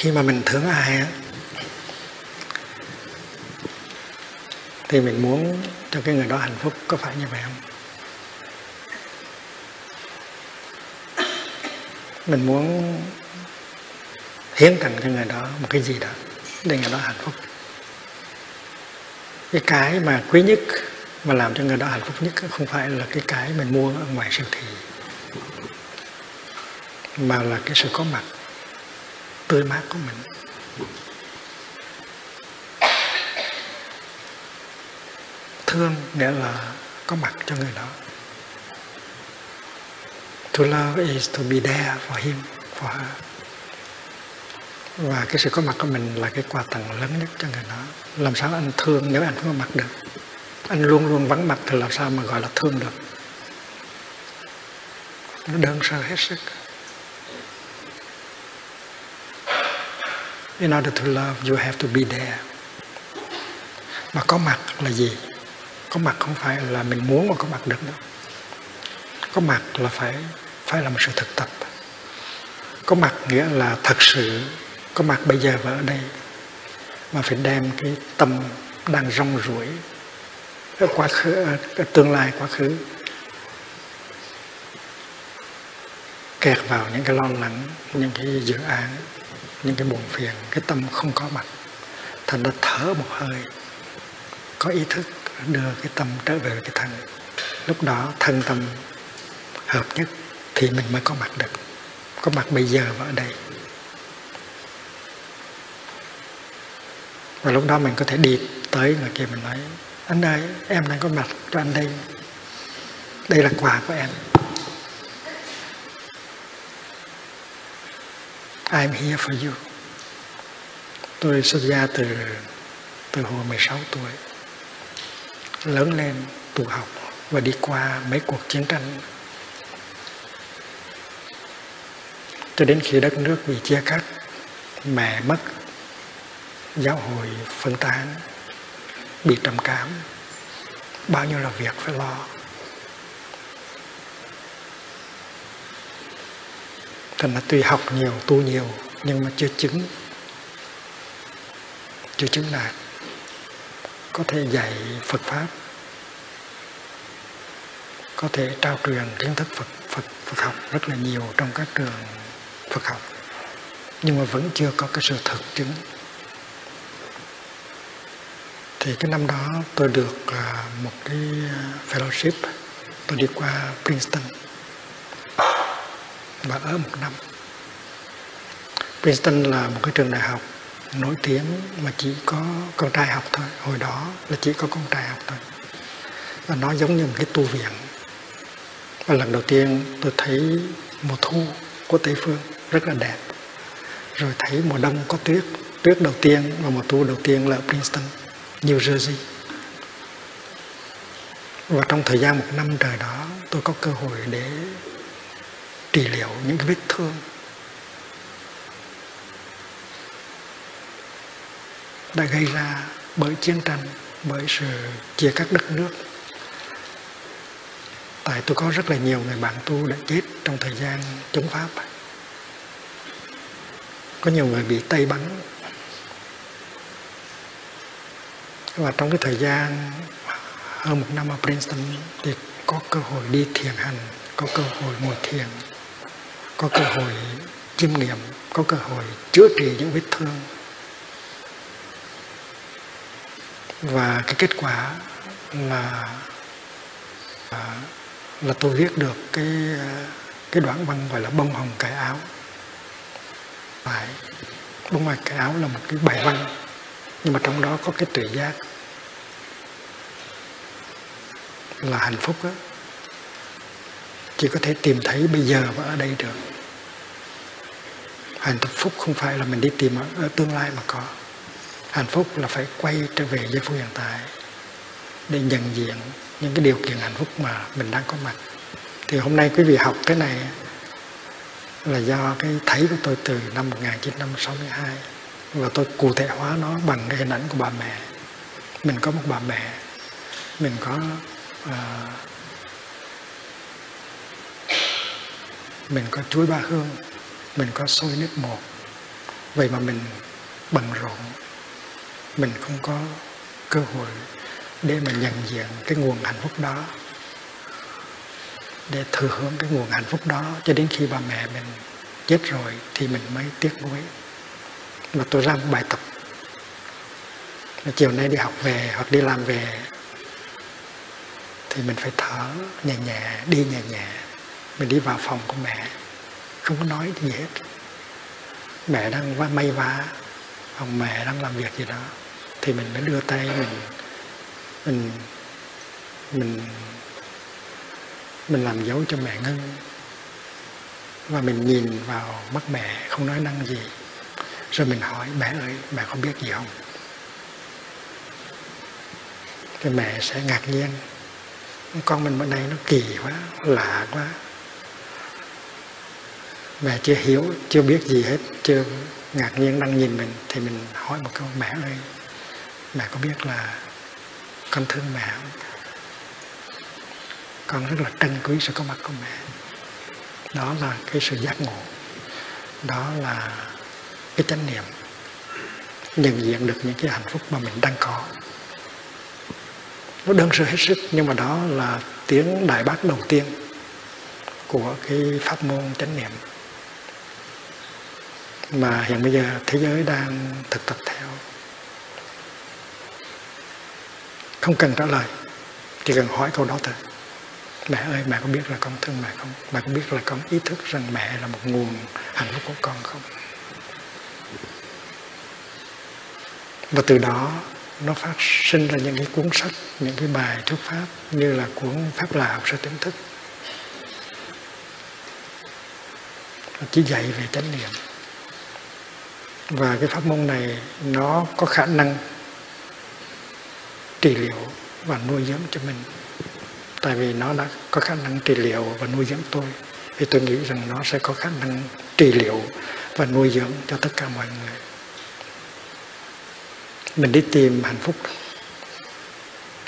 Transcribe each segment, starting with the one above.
khi mà mình thương ai á, thì mình muốn cho cái người đó hạnh phúc, có phải như vậy không? Mình muốn hiến tặng cho người đó một cái gì đó để người đó hạnh phúc. Cái cái mà quý nhất, mà làm cho người đó hạnh phúc nhất không phải là cái cái mình mua ở ngoài siêu thị, mà là cái sự có mặt tươi mát của mình. Thương nghĩa là có mặt cho người đó. To love is to be there for him, for her. Và cái sự có mặt của mình là cái quà tặng lớn nhất cho người đó. Làm sao anh thương nếu anh không có mặt được? Anh luôn luôn vắng mặt thì làm sao mà gọi là thương được? Nó đơn sơ hết sức. In order to love, you have to be there. Mà có mặt là gì? Có mặt không phải là mình muốn mà có mặt được đâu có mặt là phải phải là một sự thực tập. Có mặt nghĩa là thật sự có mặt bây giờ và ở đây. Mà phải đem cái tâm đang rong ruổi ở quá khứ ở tương lai quá khứ kẹt vào những cái lo lắng, những cái dự án, những cái buồn phiền, cái tâm không có mặt. Thành ra thở một hơi, có ý thức đưa cái tâm trở về cái thân. Lúc đó thân tâm hợp nhất thì mình mới có mặt được. Có mặt bây giờ và ở đây. Và lúc đó mình có thể đi tới người kia, mình nói, anh ơi, em đang có mặt cho anh đây. Đây là quà của em. I'm here for you. Tôi xuất gia từ từ hồi 16 tuổi. Lớn lên tu học và đi qua mấy cuộc chiến tranh. Cho đến khi đất nước bị chia cắt, mẹ mất, giáo hội phân tán, bị trầm cảm, bao nhiêu là việc phải lo. Thành là tuy học nhiều, tu nhiều, nhưng mà chưa chứng. Chưa chứng đạt có thể dạy Phật pháp. Có thể trao truyền kiến thức Phật Phật Phật học rất là nhiều trong các trường Phật học. Nhưng mà vẫn chưa có cái sự thực chứng. Thì cái năm đó tôi được à, một cái à, fellowship. Tôi đi qua Princeton và ở một năm. Princeton là một cái trường đại học nổi tiếng mà chỉ có con trai học thôi. Hồi đó là chỉ có con trai học thôi. Và nó giống như một cái tu viện. Và lần đầu tiên tôi thấy mùa thu của Tây Phương rất là đẹp. Rồi thấy mùa đông có tuyết. Tuyết đầu tiên và mùa thu đầu tiên là ở Princeton, New Jersey. Và trong thời gian một năm trời đó, tôi có cơ hội để trị liệu những cái vết thương. Đã gây ra bởi chiến tranh, bởi sự chia cắt đất nước. Tại tôi có rất là nhiều người bạn tu đã chết trong thời gian chống pháp. Có nhiều người bị tay bắn. Và trong cái thời gian hơn một năm ở Princeton thì có cơ hội đi thiền hành, có cơ hội ngồi thiền có cơ hội chiêm nghiệm, có cơ hội chữa trị những vết thương. Và cái kết quả là là tôi viết được cái à, cái đoạn văn gọi là bông hồng cải áo. Phải, bông hồng cải áo là một cái bài văn, nhưng mà trong đó có cái tuệ giác là hạnh phúc đó chỉ có thể tìm thấy bây giờ và ở đây được. Hạnh phúc không phải là mình đi tìm ở, ở tương lai mà có. Hạnh phúc là phải quay trở về giây phút hiện tại để nhận diện những cái điều kiện hạnh phúc mà mình đang có mặt. Thì hôm nay quý vị học cái này là do cái thấy của tôi từ năm 1962 và tôi cụ thể hóa nó bằng cái hình ảnh của bà mẹ. Mình có một bà mẹ mình có uh, mình có chuối ba hương, mình có xôi nước một vậy mà mình bận rộn, mình không có cơ hội để mà nhận diện cái nguồn hạnh phúc đó, để thừa hưởng cái nguồn hạnh phúc đó. Cho đến khi ba mẹ mình chết rồi thì mình mới tiếc nuối. Mà tôi ra một bài tập. Chiều nay đi học về hoặc đi làm về thì mình phải thở nhẹ nhẹ, đi nhẹ nhẹ mình đi vào phòng của mẹ. Không có nói gì hết. Mẹ đang may vá hoặc mẹ đang làm việc gì đó. Thì mình mới đưa tay, mình mình mình mình làm dấu cho mẹ ngưng và mình nhìn vào mắt mẹ, không nói năng gì. Rồi mình hỏi, mẹ ơi, mẹ có biết gì không? Thì mẹ sẽ ngạc nhiên. Con mình bữa nay nó kỳ quá, lạ quá mẹ chưa hiểu, chưa biết gì hết, chưa ngạc nhiên đang nhìn mình, thì mình hỏi một câu, mẹ ơi, mẹ có biết là con thương mẹ không? Con rất là trân quý sự có mặt của mẹ. Đó là cái sự giác ngộ. Đó là cái chánh niệm nhận diện được những cái hạnh phúc mà mình đang có. Nó đơn sơ hết sức, nhưng mà đó là tiếng đại bác đầu tiên của cái pháp môn chánh niệm mà hiện bây giờ thế giới đang thực tập theo. Không cần trả lời, chỉ cần hỏi câu đó thôi. Mẹ ơi, mẹ có biết là con thương mẹ không? Mẹ có biết là con ý thức rằng mẹ là một nguồn hạnh phúc của con không? Và từ đó, nó phát sinh ra những cái cuốn sách, những cái bài thuyết pháp như là cuốn pháp là học sơ tỉnh thức. Chỉ dạy về chánh niệm và cái pháp môn này nó có khả năng trị liệu và nuôi dưỡng cho mình. Tại vì nó đã có khả năng trị liệu và nuôi dưỡng tôi. Thì tôi nghĩ rằng nó sẽ có khả năng trị liệu và nuôi dưỡng cho tất cả mọi người. Mình đi tìm hạnh phúc.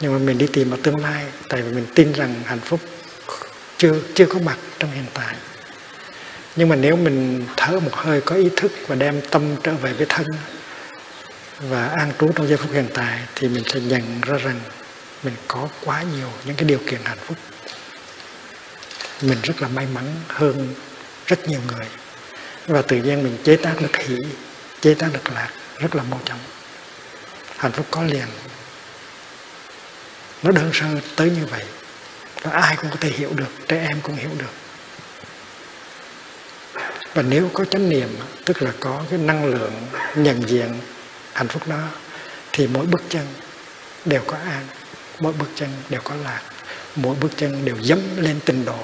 Nhưng mà mình đi tìm ở tương lai, tại vì mình tin rằng hạnh phúc chưa chưa có mặt trong hiện tại nhưng mà nếu mình thở một hơi có ý thức và đem tâm trở về với thân và an trú trong giây phút hiện tại, thì mình sẽ nhận ra rằng mình có quá nhiều những cái điều kiện hạnh phúc. Mình rất là may mắn hơn rất nhiều người. Và tự nhiên mình chế tác được hỷ, chế tác được lạc rất là mau chóng. Hạnh phúc có liền. Nó đơn sơ tới như vậy. Và ai cũng có thể hiểu được, trẻ em cũng hiểu được và nếu có chánh niệm, tức là có cái năng lượng nhận diện hạnh phúc đó, thì mỗi bước chân đều có an, mỗi bước chân đều có lạc, mỗi bước chân đều dẫm lên tình độ.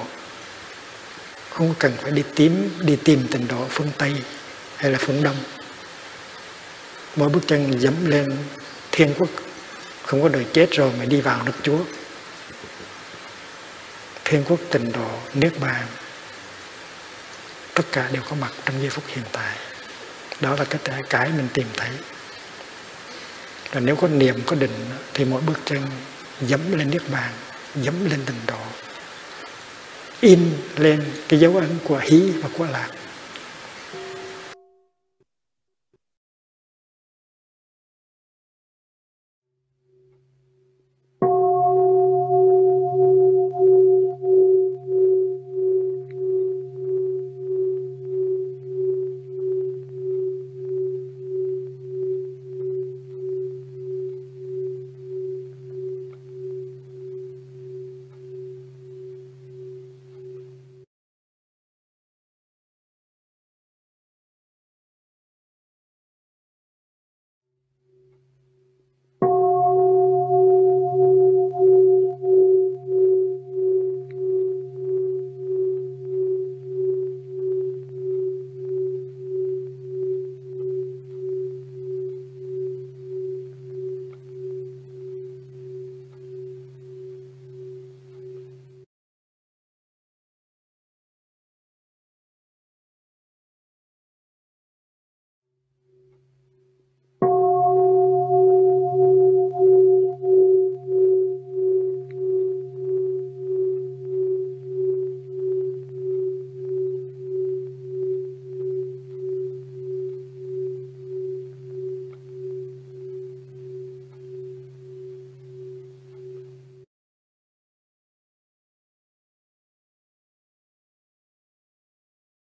Không cần phải đi tìm đi tìm tình độ phương tây hay là phương đông. Mỗi bước chân dẫm lên thiên quốc, không có đời chết rồi mà đi vào nước chúa. Thiên quốc tình độ niết bàn tất cả đều có mặt trong giây phút hiện tại. Đó là cái cái mình tìm thấy. Là nếu có niệm có định thì mỗi bước chân dẫm lên niết bàn, dẫm lên tình độ in lên cái dấu ấn của hí và của lạc.